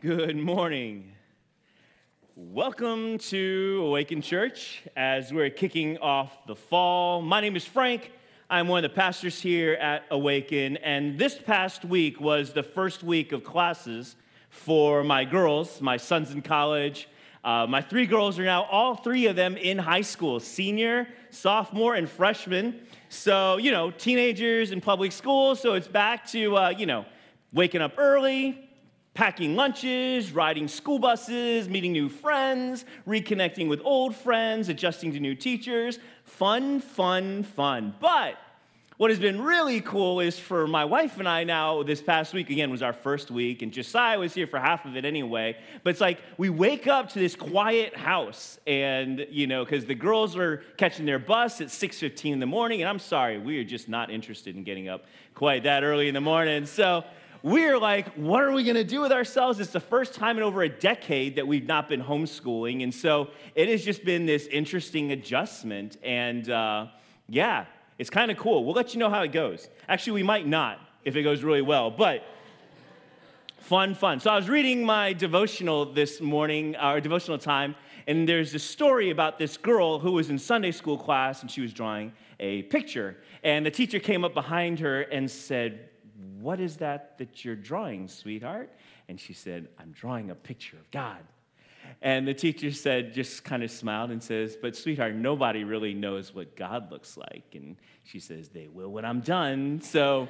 Good morning. Welcome to Awaken Church as we're kicking off the fall. My name is Frank. I'm one of the pastors here at Awaken, and this past week was the first week of classes for my girls. My son's in college. Uh, my three girls are now, all three of them in high school senior, sophomore, and freshman. So, you know, teenagers in public school. So it's back to, uh, you know, waking up early, packing lunches, riding school buses, meeting new friends, reconnecting with old friends, adjusting to new teachers. Fun, fun, fun. But what has been really cool is for my wife and I now, this past week, again, was our first week, and Josiah was here for half of it anyway. But it's like we wake up to this quiet house, and, you know, because the girls are catching their bus at 6.15 in the morning, and I'm sorry, we are just not interested in getting up quite that early in the morning. So we're like, what are we going to do with ourselves? It's the first time in over a decade that we've not been homeschooling. And so it has just been this interesting adjustment. And uh, yeah, it's kind of cool. We'll let you know how it goes. Actually, we might not if it goes really well, but fun, fun. So I was reading my devotional this morning, our devotional time, and there's this story about this girl who was in Sunday school class and she was drawing a picture. And the teacher came up behind her and said, what is that that you're drawing, sweetheart? And she said, I'm drawing a picture of God. And the teacher said, just kind of smiled and says, But sweetheart, nobody really knows what God looks like. And she says, They will when I'm done. So,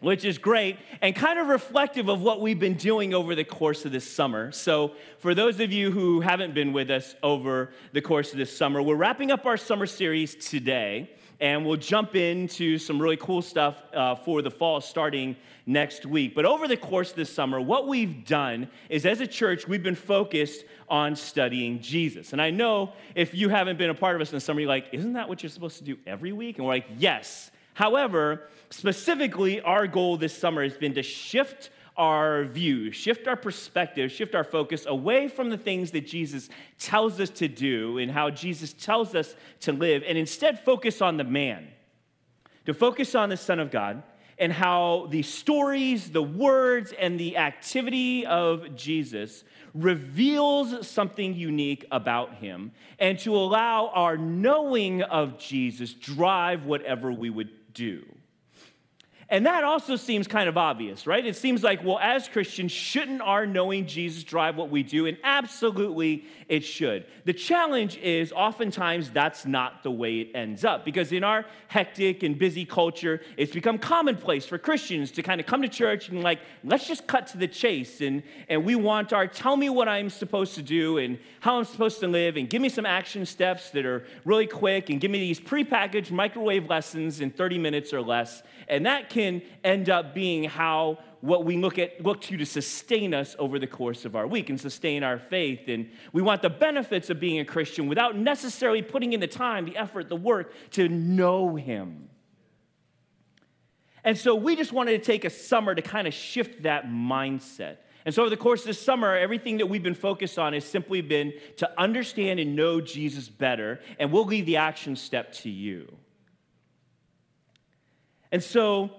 which is great and kind of reflective of what we've been doing over the course of this summer. So, for those of you who haven't been with us over the course of this summer, we're wrapping up our summer series today and we'll jump into some really cool stuff uh, for the fall starting next week. But over the course of this summer, what we've done is as a church, we've been focused on studying Jesus. And I know if you haven't been a part of us in the summer, you're like, isn't that what you're supposed to do every week? And we're like, yes. However, specifically, our goal this summer has been to shift our view, shift our perspective, shift our focus away from the things that Jesus tells us to do and how Jesus tells us to live, and instead focus on the man. To focus on the Son of God and how the stories, the words, and the activity of Jesus reveals something unique about him, and to allow our knowing of Jesus drive whatever we would do. And that also seems kind of obvious, right? It seems like, well, as Christians, shouldn't our knowing Jesus drive what we do? And absolutely it should. The challenge is oftentimes that's not the way it ends up because in our hectic and busy culture, it's become commonplace for Christians to kind of come to church and, like, let's just cut to the chase. And, and we want our tell me what I'm supposed to do and how I'm supposed to live and give me some action steps that are really quick and give me these prepackaged microwave lessons in 30 minutes or less. And that can can end up being how what we look at look to to sustain us over the course of our week and sustain our faith. And we want the benefits of being a christian without necessarily putting in the time the effort the work to know him. And so we just wanted to take a summer to kind of shift that mindset. And so over the course of this summer everything that we've been focused on has simply been to understand and know jesus better and we'll leave the action step to you. And so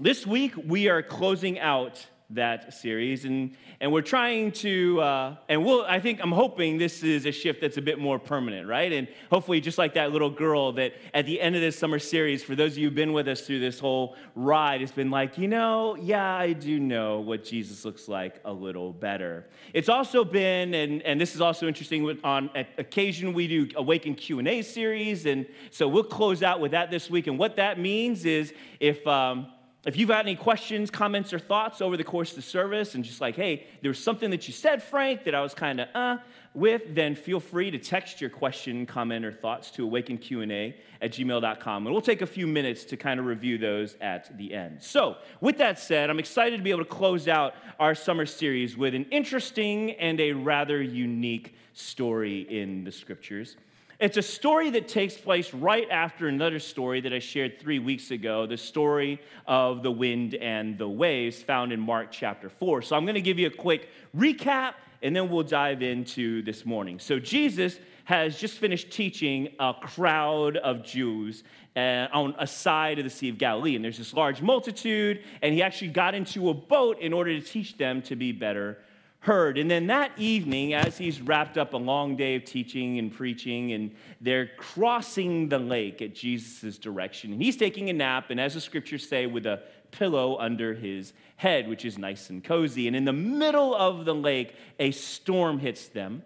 this week, we are closing out that series and, and we're trying to uh, and we'll i think i'm hoping this is a shift that's a bit more permanent right? And hopefully just like that little girl that at the end of this summer series for those of you who've been with us through this whole ride it's been like you know yeah i do know what jesus looks like a little better. It's also been and, and this is also interesting on occasion we do awaken q&a series and so we'll close out with that this week. And what that means is if um, if you've had any questions, comments, or thoughts over the course of the service, and just like, hey, there was something that you said, Frank, that I was kind of uh with, then feel free to text your question, comment, or thoughts to awakenqa at gmail.com. And we'll take a few minutes to kind of review those at the end. So, with that said, I'm excited to be able to close out our summer series with an interesting and a rather unique story in the scriptures. It's a story that takes place right after another story that I shared three weeks ago the story of the wind and the waves found in Mark chapter 4. So I'm going to give you a quick recap and then we'll dive into this morning. So Jesus has just finished teaching a crowd of Jews uh, on a side of the Sea of Galilee. And there's this large multitude, and he actually got into a boat in order to teach them to be better heard. And then that evening, as he's wrapped up a long day of teaching and preaching, and they're crossing the lake at Jesus' direction, and he's taking a nap, and as the scriptures say, with a pillow under his head, which is nice and cozy. And in the middle of the lake, a storm hits them.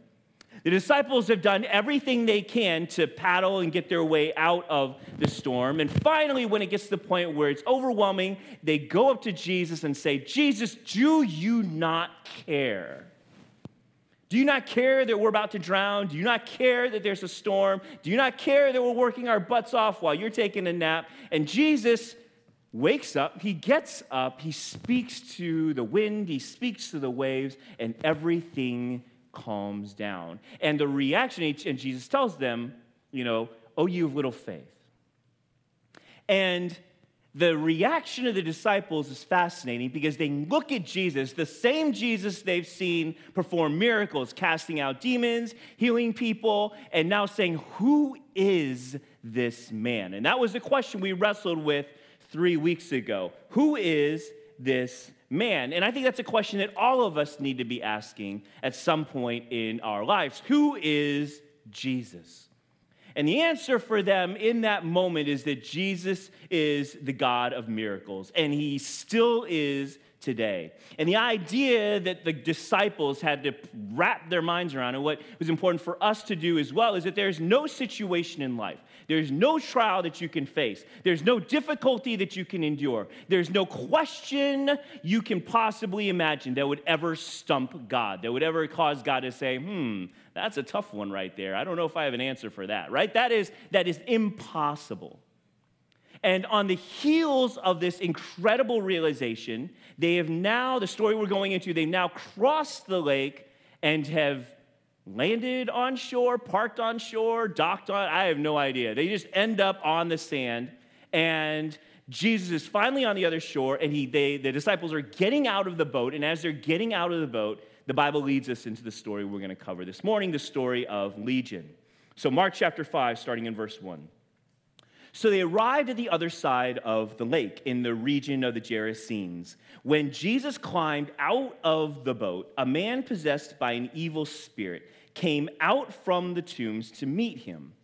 The disciples have done everything they can to paddle and get their way out of the storm. And finally, when it gets to the point where it's overwhelming, they go up to Jesus and say, Jesus, do you not care? Do you not care that we're about to drown? Do you not care that there's a storm? Do you not care that we're working our butts off while you're taking a nap? And Jesus wakes up, he gets up, he speaks to the wind, he speaks to the waves, and everything calms down. And the reaction, and Jesus tells them, you know, oh, you have little faith. And the reaction of the disciples is fascinating because they look at Jesus, the same Jesus they've seen perform miracles, casting out demons, healing people, and now saying, Who is this man? And that was the question we wrestled with three weeks ago. Who is this man? And I think that's a question that all of us need to be asking at some point in our lives. Who is Jesus? And the answer for them in that moment is that Jesus is the God of miracles, and he still is today. And the idea that the disciples had to wrap their minds around, and what was important for us to do as well, is that there's no situation in life, there's no trial that you can face. There's no difficulty that you can endure. There's no question you can possibly imagine that would ever stump God, that would ever cause God to say, hmm, that's a tough one right there. I don't know if I have an answer for that, right? That is, that is impossible. And on the heels of this incredible realization, they have now, the story we're going into, they've now crossed the lake and have landed on shore, parked on shore, docked on, I have no idea. They just end up on the sand and Jesus is finally on the other shore and he, they, the disciples are getting out of the boat. And as they're getting out of the boat, the Bible leads us into the story we're going to cover this morning, the story of Legion. So, Mark chapter 5, starting in verse 1. So they arrived at the other side of the lake in the region of the Gerasenes. When Jesus climbed out of the boat, a man possessed by an evil spirit came out from the tombs to meet him.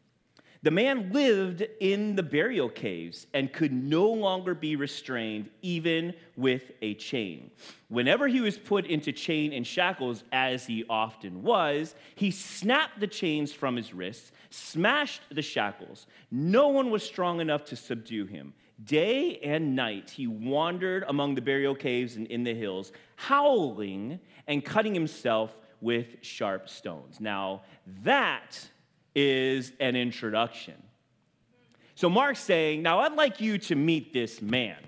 The man lived in the burial caves and could no longer be restrained, even with a chain. Whenever he was put into chain and shackles, as he often was, he snapped the chains from his wrists, smashed the shackles. No one was strong enough to subdue him. Day and night he wandered among the burial caves and in the hills, howling and cutting himself with sharp stones. Now, that is an introduction. So Mark's saying, Now I'd like you to meet this man.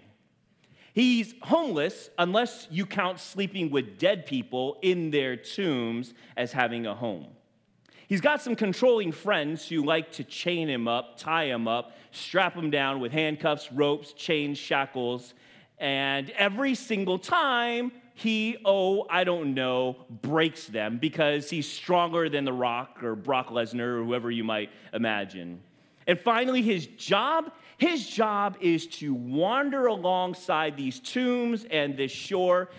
He's homeless unless you count sleeping with dead people in their tombs as having a home. He's got some controlling friends who like to chain him up, tie him up, strap him down with handcuffs, ropes, chains, shackles. And every single time he, oh, I don't know, breaks them because he's stronger than The Rock or Brock Lesnar or whoever you might imagine. And finally, his job his job is to wander alongside these tombs and this shore,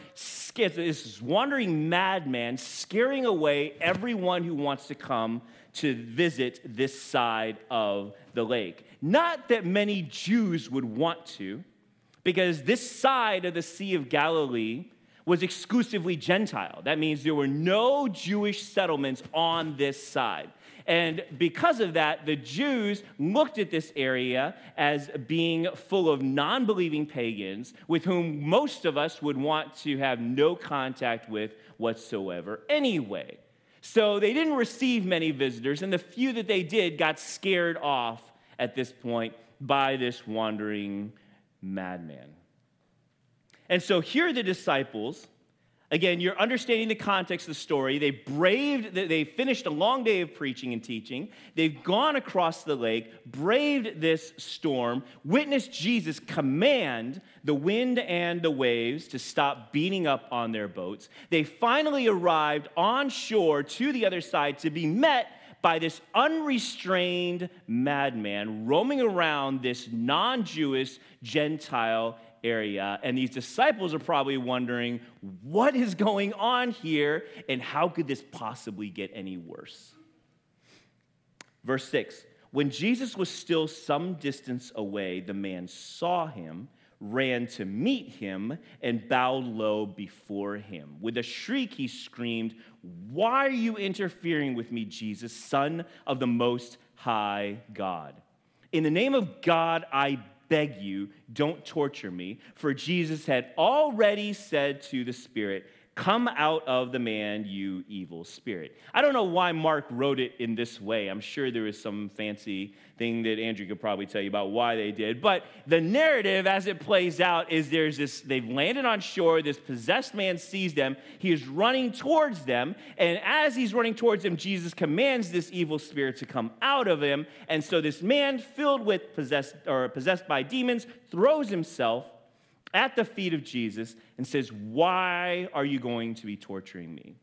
this wandering madman, scaring away everyone who wants to come to visit this side of the lake. Not that many Jews would want to, because this side of the Sea of Galilee was exclusively Gentile. That means there were no Jewish settlements on this side. And because of that, the Jews looked at this area as being full of non believing pagans with whom most of us would want to have no contact with whatsoever anyway. So they didn't receive many visitors, and the few that they did got scared off at this point by this wandering madman. And so here are the disciples. Again, you're understanding the context of the story. They braved, they finished a long day of preaching and teaching. They've gone across the lake, braved this storm, witnessed Jesus command the wind and the waves to stop beating up on their boats. They finally arrived on shore to the other side to be met by this unrestrained madman roaming around this non Jewish Gentile area. And these disciples are probably wondering, what is going on here and how could this possibly get any worse? Verse 6 When Jesus was still some distance away, the man saw him, ran to meet him, and bowed low before him. With a shriek, he screamed, Why are you interfering with me, Jesus, Son of the Most High God? In the name of God, I beg you, don't torture me. For Jesus had already said to the Spirit, Come out of the man, you evil spirit. I don't know why Mark wrote it in this way. I'm sure there is some fancy thing that Andrew could probably tell you about why they did. But the narrative, as it plays out, is there's this they've landed on shore. This possessed man sees them. He is running towards them. And as he's running towards them, Jesus commands this evil spirit to come out of him. And so this man, filled with possessed or possessed by demons, throws himself at the feet of Jesus and says, Why are you going to be torturing me?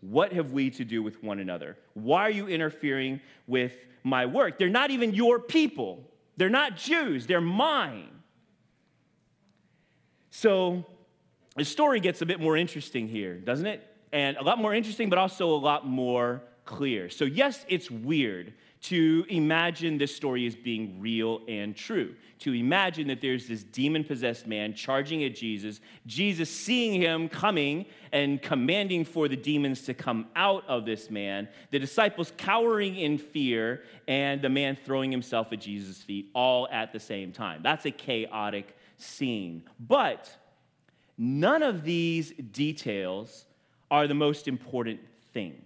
What have we to do with one another? Why are you interfering with my work? They're not even your people. They're not Jews, they're mine. So the story gets a bit more interesting here, doesn't it? And a lot more interesting, but also a lot more clear. So, yes, it's weird to imagine this story as being real and true. To imagine that there's this demon possessed man charging at Jesus, Jesus seeing him coming and commanding for the demons to come out of this man, the disciples cowering in fear, and the man throwing himself at Jesus' feet all at the same time. That's a chaotic scene. But none of these details are the most important thing.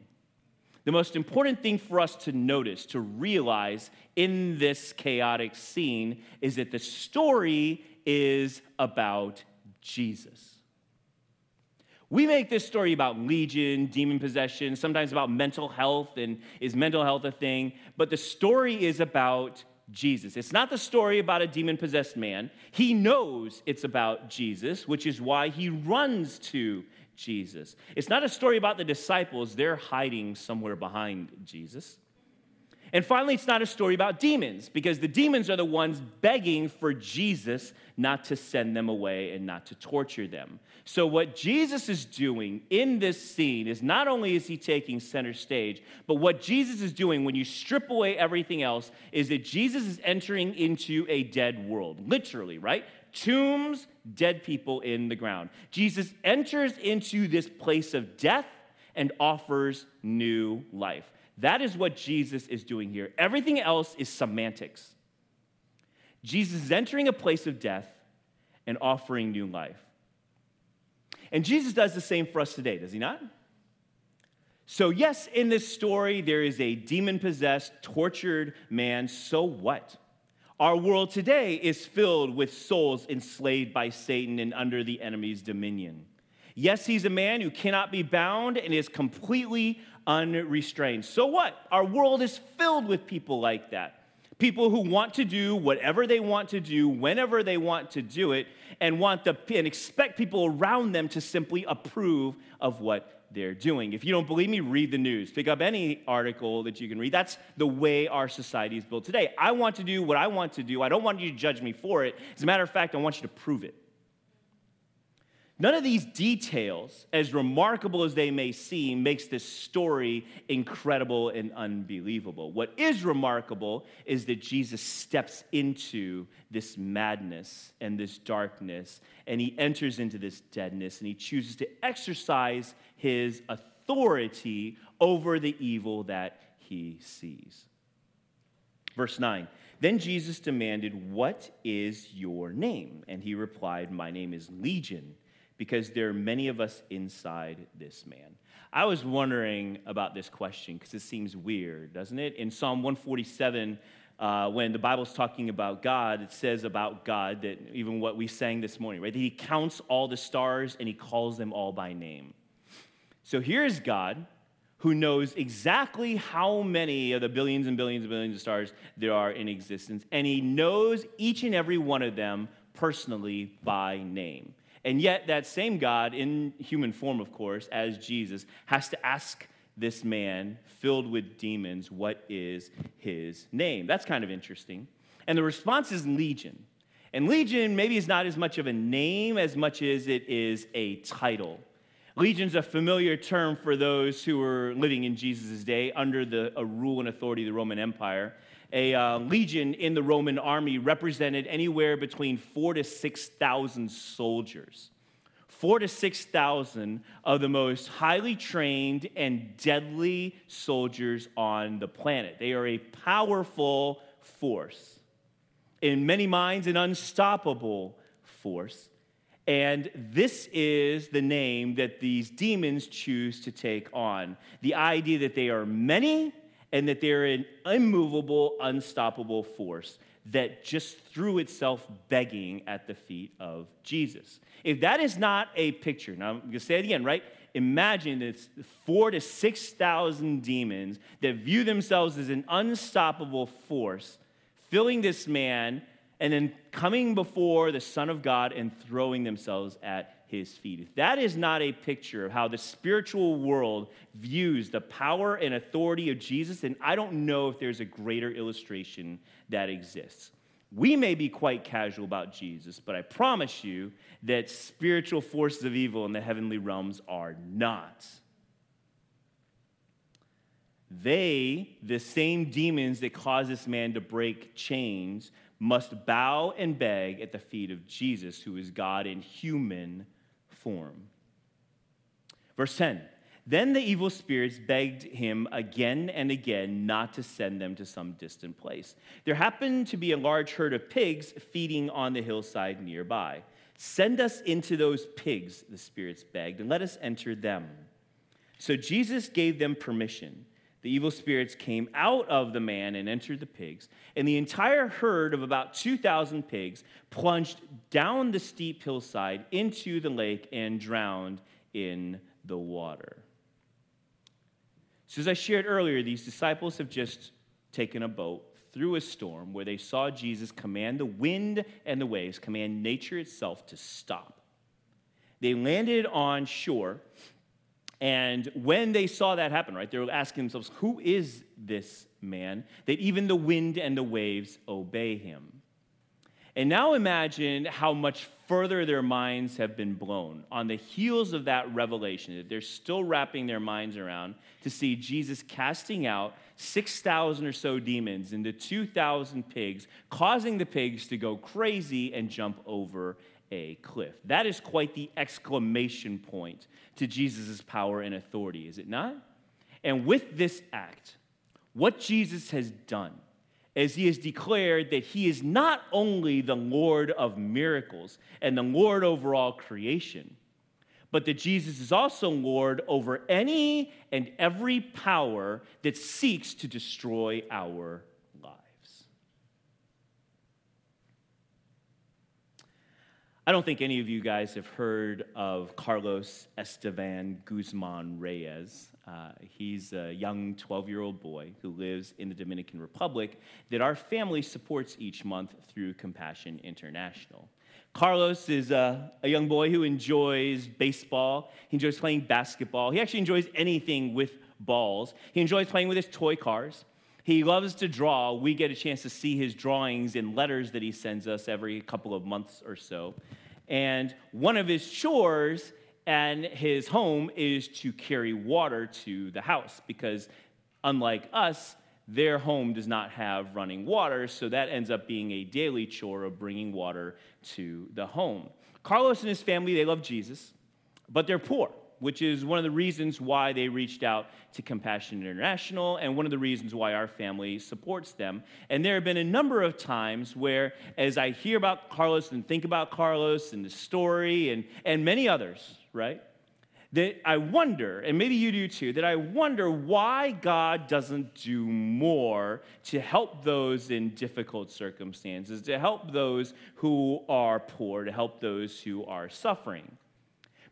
The most important thing for us to notice, to realize in this chaotic scene, is that the story is about Jesus. We make this story about legion, demon possession, sometimes about mental health, and is mental health a thing? But the story is about Jesus. It's not the story about a demon possessed man. He knows it's about Jesus, which is why he runs to Jesus. It's not a story about the disciples, they're hiding somewhere behind Jesus. And finally, it's not a story about demons because the demons are the ones begging for Jesus not to send them away and not to torture them. So, what Jesus is doing in this scene is not only is he taking center stage, but what Jesus is doing when you strip away everything else is that Jesus is entering into a dead world, literally, right? Tombs, dead people in the ground. Jesus enters into this place of death and offers new life. That is what Jesus is doing here. Everything else is semantics. Jesus is entering a place of death and offering new life. And Jesus does the same for us today, does he not? So, yes, in this story, there is a demon possessed, tortured man. So what? Our world today is filled with souls enslaved by Satan and under the enemy's dominion. Yes, he's a man who cannot be bound and is completely unrestrained. So what? Our world is filled with people like that. People who want to do whatever they want to do, whenever they want to do it, and want the and expect people around them to simply approve of what they're doing. If you don't believe me, read the news. Pick up any article that you can read. That's the way our society is built today. I want to do what I want to do. I don't want you to judge me for it. As a matter of fact, I want you to prove it. None of these details, as remarkable as they may seem, makes this story incredible and unbelievable. What is remarkable is that Jesus steps into this madness and this darkness, and he enters into this deadness, and he chooses to exercise his authority over the evil that he sees. Verse 9 Then Jesus demanded, What is your name? And he replied, My name is Legion because there are many of us inside this man. I was wondering about this question because it seems weird, doesn't it? In Psalm 147, uh, when the Bible's talking about God, it says about God that even what we sang this morning, right? That he counts all the stars and he calls them all by name. So here's God who knows exactly how many of the billions and billions and billions of stars there are in existence, and he knows each and every one of them personally by name. And yet, that same God, in human form, of course, as Jesus, has to ask this man filled with demons, what is his name? That's kind of interesting. And the response is legion. And Legion maybe is not as much of a name as much as it is a title. Legion's a familiar term for those who were living in Jesus' day under the rule and authority of the Roman Empire. A uh, legion in the Roman army represented anywhere between four to 6,000 soldiers. Four to 6,000 of the most highly trained and deadly soldiers on the planet. They are a powerful force. In many minds, an unstoppable force. And this is the name that these demons choose to take on the idea that they are many and that they're an immovable, unstoppable force that just threw itself begging at the feet of Jesus. If that is not a picture, now I'm to say it again, right? Imagine it's four to 6,000 demons that view themselves as an unstoppable force filling this man and then coming before the Son of God and throwing themselves at his feet. If that is not a picture of how the spiritual world views the power and authority of Jesus, then I don't know if there's a greater illustration that exists. We may be quite casual about Jesus, but I promise you that spiritual forces of evil in the heavenly realms are not. They, the same demons that cause this man to break chains, must bow and beg at the feet of Jesus, who is God in human form. Verse 10 Then the evil spirits begged him again and again not to send them to some distant place. There happened to be a large herd of pigs feeding on the hillside nearby. Send us into those pigs, the spirits begged, and let us enter them. So Jesus gave them permission the evil spirits came out of the man and entered the pigs, and the entire herd of about 2,000 pigs plunged down the steep hillside into the lake and drowned in the water. So, as I shared earlier, these disciples have just taken a boat through a storm where they saw Jesus command the wind and the waves, command nature itself to stop. They landed on shore and when they saw that happen, right, they were asking themselves, Who is this man that even the wind and the waves obey him? And now imagine how much further their minds have been blown on the heels of that revelation that they're still wrapping their minds around to see Jesus casting out 6,000 or so demons into 2,000 pigs, causing the pigs to go crazy and jump over a cliff. That is quite the exclamation point to Jesus' power and authority, is it not? And with this act, what Jesus has done is he has declared that he is not only the Lord of miracles and the Lord over all creation, but that Jesus is also Lord over any and every power that seeks to destroy our I don't think any of you guys have heard of Carlos Estevan Guzman Reyes. Uh, he's a young 12 year old boy who lives in the Dominican Republic that our family supports each month through Compassion International. Carlos is a, a, young boy who enjoys baseball. He enjoys playing basketball. He actually enjoys anything with balls. He enjoys playing with his toy cars. He loves to draw. We get a chance to see his drawings in letters that he sends us every couple of months or so. And one of his chores and his home is to carry water to the house because, unlike us, their home does not have running water, so that ends up being a daily chore of bringing water to the home. Carlos and his family, they love Jesus, but they're poor which is one of the reasons why they reached out to Compassion International and one of the reasons why our family supports them. And there have been a number of times where, as I hear about Carlos and think about Carlos and the story and, and many others, right? That I wonder, and maybe you do too, that I wonder why God doesn't do more to help those in difficult circumstances, to help those who are poor, to help those who are suffering.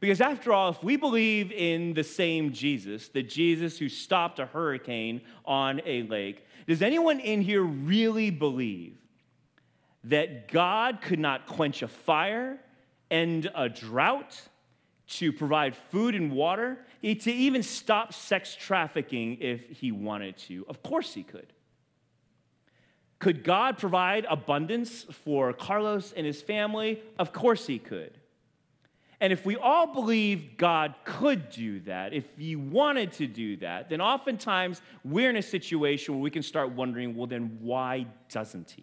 Because after all, if we believe in the same Jesus, the Jesus who stopped a hurricane on a lake, does anyone in here really believe that God could not quench a fire, end a drought, to provide food and water, eh, to even stop sex trafficking if he wanted to? Of course he could. Could God provide abundance for Carlos and his family? Of course he could. And if we all believe God could do that, if he wanted to do that, then oftentimes we're in a situation where we can start wondering well, then why doesn't he?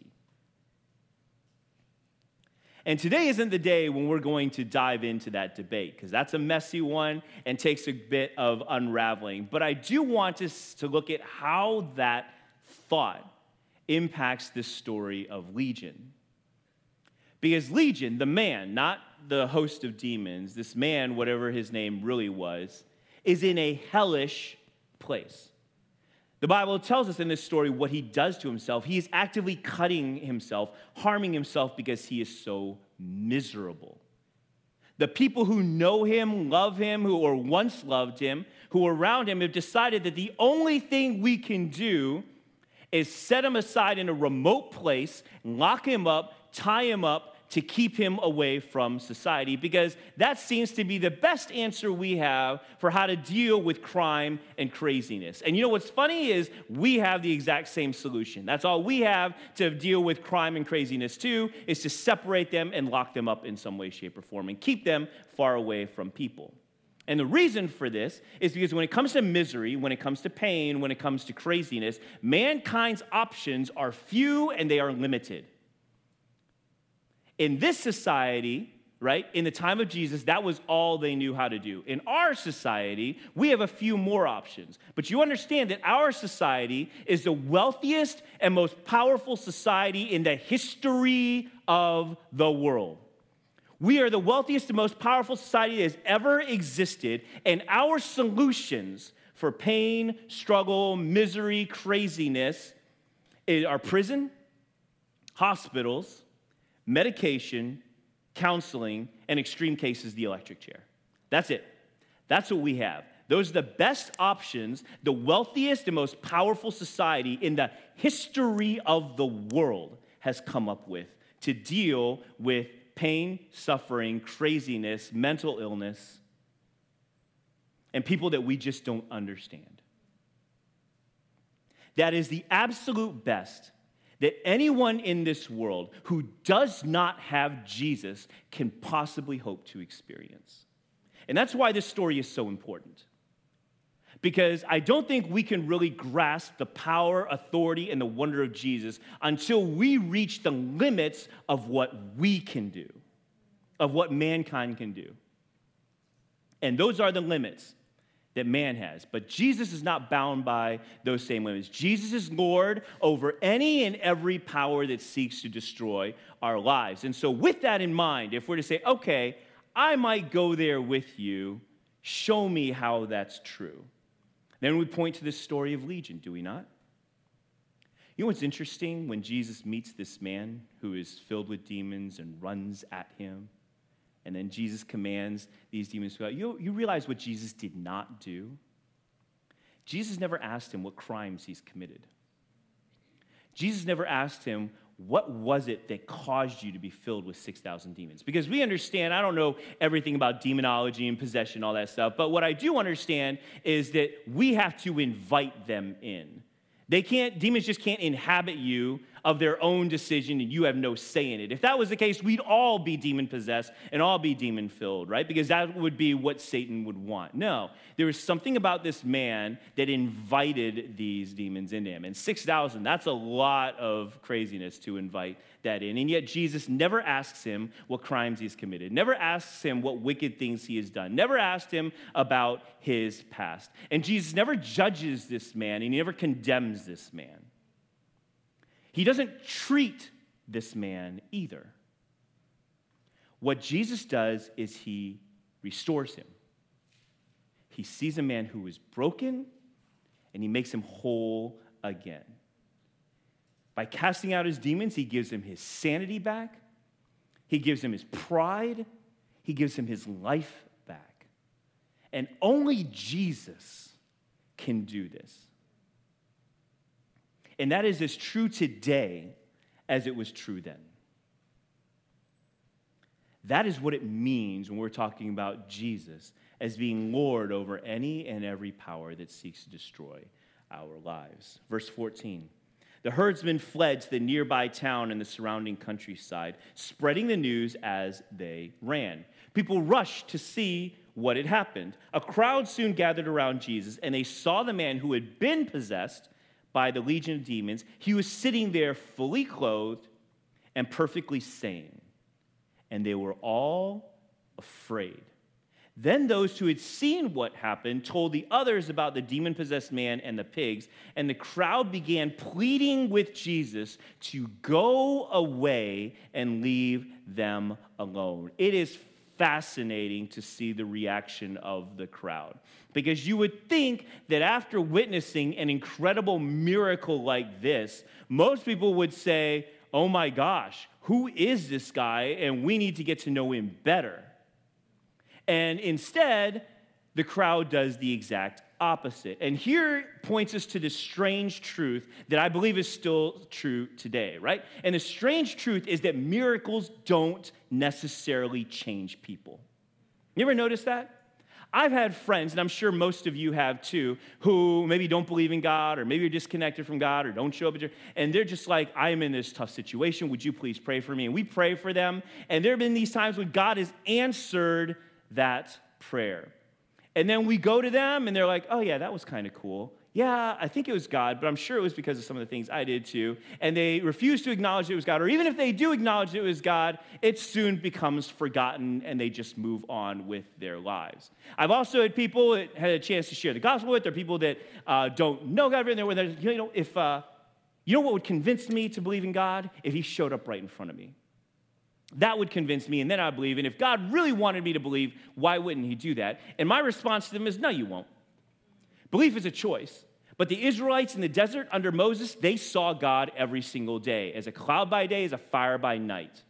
And today isn't the day when we're going to dive into that debate because that's a messy one and takes a bit of unraveling. But I do want us to look at how that thought impacts this story of Legion. Because Legion, the man, not the host of demons, this man, whatever his name really was, is in a hellish place. The Bible tells us in this story what he does to himself. He is actively cutting himself, harming himself because he is so miserable. The people who know him, love him, who or once loved him, who are around him have decided that the only thing we can do is set him aside in a remote place, lock him up, tie him up, to keep him away from society because that seems to be the best answer we have for how to deal with crime and craziness. And you know what's funny is we have the exact same solution. That's all we have to deal with crime and craziness too is to separate them and lock them up in some way shape or form and keep them far away from people. And the reason for this is because when it comes to misery, when it comes to pain, when it comes to craziness, mankind's options are few and they are limited. In this society, right, in the time of Jesus, that was all they knew how to do. In our society, we have a few more options. But you understand that our society is the wealthiest and most powerful society in the history of the world. We are the wealthiest and most powerful society that has ever existed, and our solutions for pain, struggle, misery, craziness eh, are prison, hospitals, medication, counseling, and extreme cases, the electric chair. That's it. That's what we have. Those are the best options, the wealthiest and most powerful society in the history of the world has come up with to deal with pain, suffering, craziness, mental illness, and people that we just don't understand. That is the absolute best that anyone in this world who does not have Jesus can possibly hope to experience. And that's why this story is so important. Because I don't think we can really grasp the power, authority, and the wonder of Jesus until we reach the limits of what we can do, of what mankind can do. And those are the limits that man has. But Jesus is not bound by those same limits. Jesus is Lord over any and every power that seeks to destroy our lives. And so, with that in mind, if we're to say, okay, I might go there with you, show me how that's true. Then we point to this story of Legion, do we not? You know what's interesting when Jesus meets this man who is filled with demons and runs at him? And then Jesus commands these demons to go out. You, you realize what Jesus did not do? Jesus never asked him what crimes he's committed. Jesus never asked him, What was it that caused you to be filled with 6,000 demons? Because we understand, I don't know everything about demonology and possession, all that stuff, but what I do understand is that we have to invite them in. They can't, demons just can't inhabit you of their own decision and you have no say in it. If that was the case, we'd all be demon possessed and all be demon filled, right? Because that would be what Satan would want. No, there was something about this man that invited these demons into him. And 6,000, that's a lot of craziness to invite that in. And yet Jesus never asks him what crimes he's committed, never asks him what wicked things he has done, never asked him about his past. And Jesus never judges this man and he never condemns this man. He doesn't treat this man either. What Jesus does is he restores him. He sees a man who is broken and he makes him whole again. By casting out his demons, he gives him his sanity back, he gives him his pride, he gives him his life back. And only Jesus can do this. And that is as true today as it was true then. That is what it means when we're talking about Jesus as being Lord over any and every power that seeks to destroy our lives. Verse 14 The herdsmen fled to the nearby town and the surrounding countryside, spreading the news as they ran. People rushed to see what had happened. A crowd soon gathered around Jesus, and they saw the man who had been possessed by the legion of demons. He was sitting there fully clothed and perfectly sane. And they were all afraid. Then those who had seen what happened told the others about the demon possessed man and the pigs, and the crowd began pleading with Jesus to go away and leave them alone. It is fascinating to see the reaction of the crowd because you would think that after witnessing an incredible miracle like this, most people would say, Oh my gosh, who is this guy? And we need to get to know him better. And instead, the crowd does the exact opposite. And here points us to this strange truth that I believe is still true today, right? And the strange truth is that miracles don't necessarily change people. You ever notice that? I've had friends, and I'm sure most of you have too, who maybe don't believe in God, or maybe you're disconnected from God, or don't show up at and they're just like, I am in this tough situation. Would you please pray for me? And we pray for them. And there have been these times when God has answered that prayer. And then we go to them and they're like, oh, yeah, that was kind of cool. Yeah, I think it was God, but I'm sure it was because of some of the things I did too. And they refuse to acknowledge it was God, or even if they do acknowledge it was God, it soon becomes forgotten and they just move on with their lives. I've also had people that had a chance to share the gospel with, There are people that uh, don't know God, and they're, you know, if, uh, you know what would convince me to believe in God? If He showed up right in front of me. That would convince me, and then I'd believe. And if God really wanted me to believe, why wouldn't He do that? And my response to them is, no, you won't. Belief is a choice. But the Israelites in the desert under Moses, they saw God every single day, as a cloud by day, as a fire by night.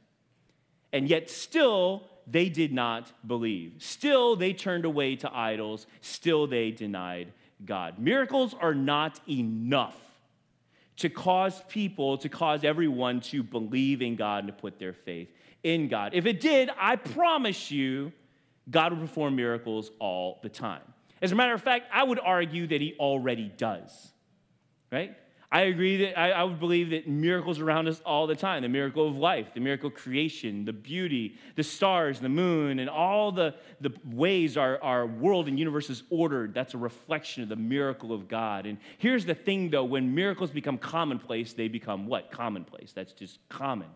And yet, still, they did not believe. Still, they turned away to idols. Still, they denied God. Miracles are not enough to cause people, to cause everyone to believe in God and to put their faith in God. If it did, I promise you, God would perform miracles all the time. As a matter of fact, I would argue that He already does, right? I agree that I, I, would believe that miracles around us all the time the miracle of life, the miracle of creation, the beauty, the stars, the moon, and all the, the ways our, our world and universe is ordered. That's a reflection of the miracle of God. And here's the thing though when miracles become commonplace, they become what? Commonplace. That's just common.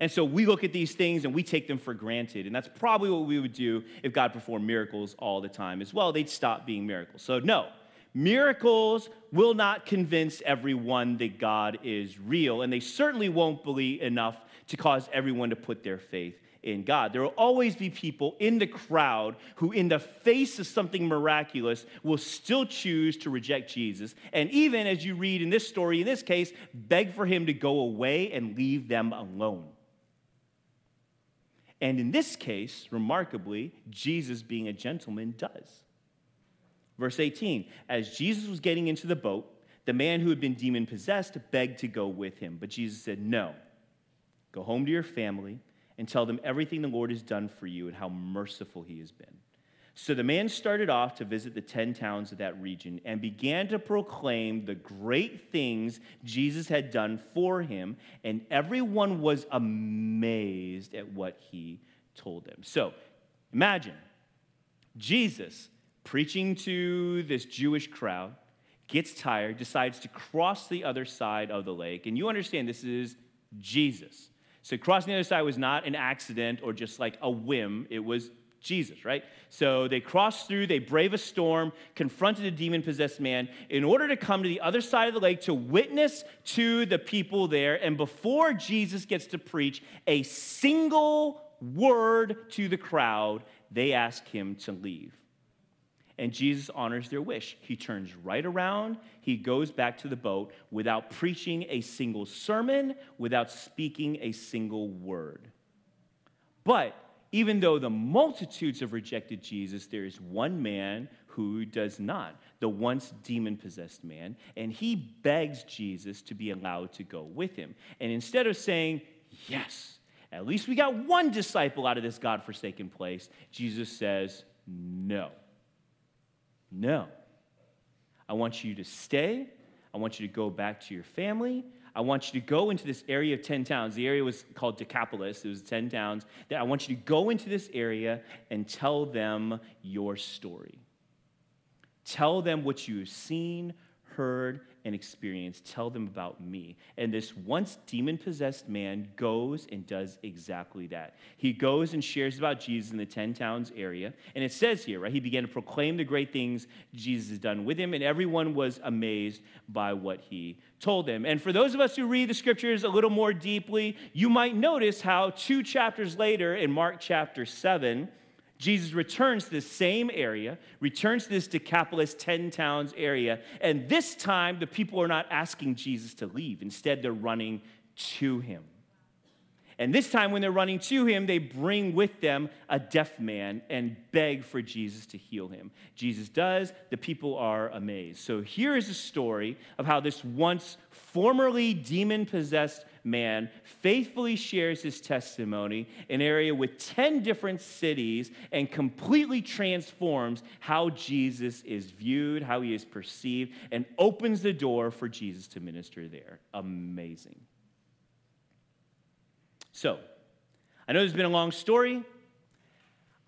And so we look at these things and we take them for granted. And that's probably what we would do if God performed miracles all the time as well. They'd stop being miracles. So, no, miracles will not convince everyone that God is real. And they certainly won't believe enough to cause everyone to put their faith in God. There will always be people in the crowd who, in the face of something miraculous, will still choose to reject Jesus. And even as you read in this story, in this case, beg for him to go away and leave them alone. And in this case, remarkably, Jesus, being a gentleman, does. Verse 18 As Jesus was getting into the boat, the man who had been demon possessed begged to go with him. But Jesus said, No. Go home to your family and tell them everything the Lord has done for you and how merciful he has been. So the man started off to visit the 10 towns of that region and began to proclaim the great things Jesus had done for him, and everyone was amazed at what he told them. So imagine Jesus preaching to this Jewish crowd, gets tired, decides to cross the other side of the lake, and you understand this is Jesus. So crossing the other side was not an accident or just like a whim, it was Jesus, right? So they cross through, they brave a storm, confronted a demon possessed man in order to come to the other side of the lake to witness to the people there. And before Jesus gets to preach a single word to the crowd, they ask him to leave. And Jesus honors their wish. He turns right around, he goes back to the boat without preaching a single sermon, without speaking a single word. But even though the multitudes have rejected Jesus, there is one man who does not, the once demon possessed man, and he begs Jesus to be allowed to go with him. And instead of saying, Yes, at least we got one disciple out of this God forsaken place, Jesus says, No. No. I want you to stay. I want you to go back to your family. I want you to go into this area of 10 towns. The area was called Decapolis, it was 10 towns. I want you to go into this area and tell them your story. Tell them what you've seen, heard, and experienced. Tell them about me. And this once demon possessed man goes and does exactly that. He goes and shares about Jesus in the 10 towns area. And it says here, right, he began to proclaim the great things Jesus has done with him, and everyone was amazed by what he told them. And for those of us who read the scriptures a little more deeply, you might notice how two chapters later in Mark chapter 7, Jesus returns to the same area, returns to this Decapolis 10 towns area, and this time the people are not asking Jesus to leave. Instead, they're running to him. And this time, when they're running to him, they bring with them a deaf man and beg for Jesus to heal him. Jesus does, the people are amazed. So here is a story of how this once formerly demon possessed man faithfully shares his testimony in an area with 10 different cities and completely transforms how Jesus is viewed, how he is perceived, and opens the door for Jesus to minister there. Amazing. So, I know there's been a long story.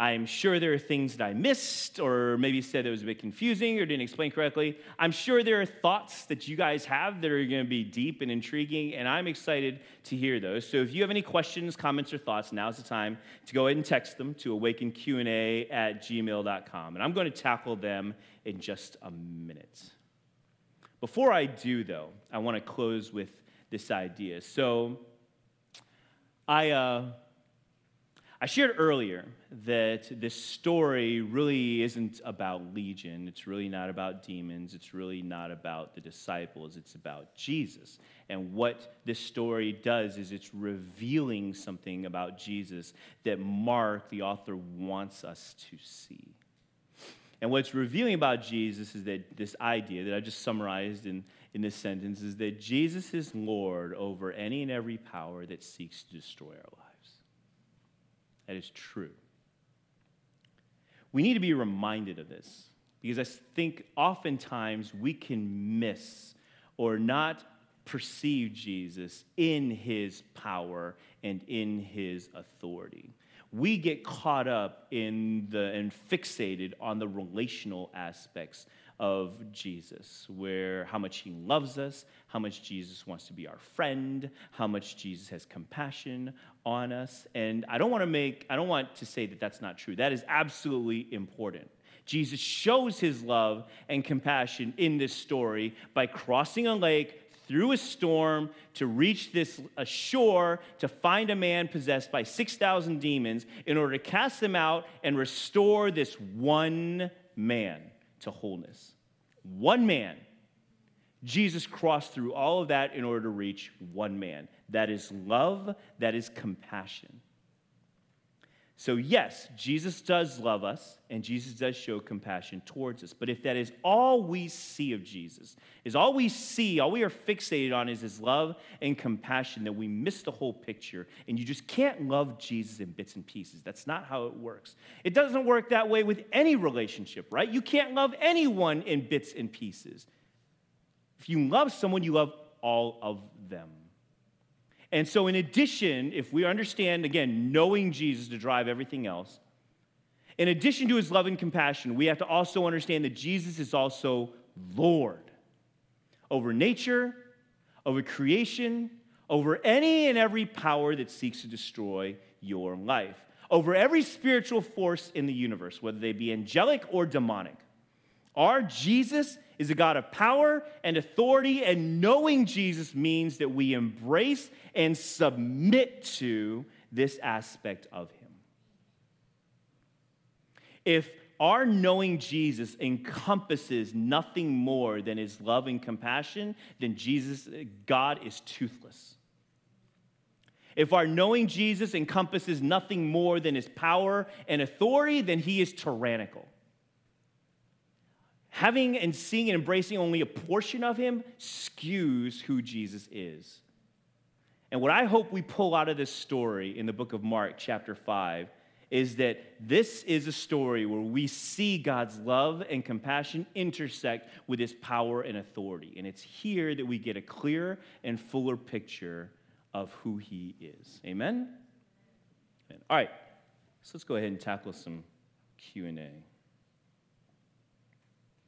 I'm sure there are things that I missed, or maybe said it was a bit confusing or didn't explain correctly. I'm sure there are thoughts that you guys have that are going to be deep and intriguing, and I'm excited to hear those. So if you have any questions, comments, or thoughts, now's the time to go ahead and text them to awakenqa at gmail.com, and I'm going to tackle them in just a minute. Before I do, though, I want to close with this idea. So I. Uh, I shared earlier that this story really isn't about Legion. It's really not about demons. It's really not about the disciples. It's about Jesus. And what this story does is it's revealing something about Jesus that Mark, the author, wants us to see. And what's revealing about Jesus is that this idea that I just summarized in, in this sentence is that Jesus is Lord over any and every power that seeks to destroy our lives. That is true. We need to be reminded of this because I think oftentimes we can miss or not perceive Jesus in his power and in his authority. We get caught up in the and fixated on the relational aspects of Jesus, where how much he loves us, how much Jesus wants to be our friend, how much Jesus has compassion on us. And I don't want to make, I don't want to say that that's not true. That is absolutely important. Jesus shows his love and compassion in this story by crossing a lake through a storm to reach this shore to find a man possessed by 6,000 demons in order to cast them out and restore this one man to wholeness. One man. Jesus crossed through all of that in order to reach one man. That is love, that is compassion. So, yes, Jesus does love us and Jesus does show compassion towards us. But if that is all we see of Jesus, is all we see, all we are fixated on is his love and compassion, then we miss the whole picture. And you just can't love Jesus in bits and pieces. That's not how it works. It doesn't work that way with any relationship, right? You can't love anyone in bits and pieces. If you love someone, you love all of them. And so, in addition, if we understand, again, knowing Jesus to drive everything else, in addition to his love and compassion, we have to also understand that Jesus is also Lord over nature, over creation, over any and every power that seeks to destroy your life, over every spiritual force in the universe, whether they be angelic or demonic. Our Jesus is a God of power and authority, and knowing Jesus means that we embrace and submit to this aspect of Him. If our knowing Jesus encompasses nothing more than His love and compassion, then Jesus, God, is toothless. If our knowing Jesus encompasses nothing more than his power and authority, then he is tyrannical having and seeing and embracing only a portion of him skews who Jesus is. And what I hope we pull out of this story in the book of Mark, chapter 5, is that this is a story where we see God's love and compassion intersect with his power and authority. And it's here that we get a clearer and fuller picture of who he is. Amen? All right, so let's go ahead and tackle some Q&A.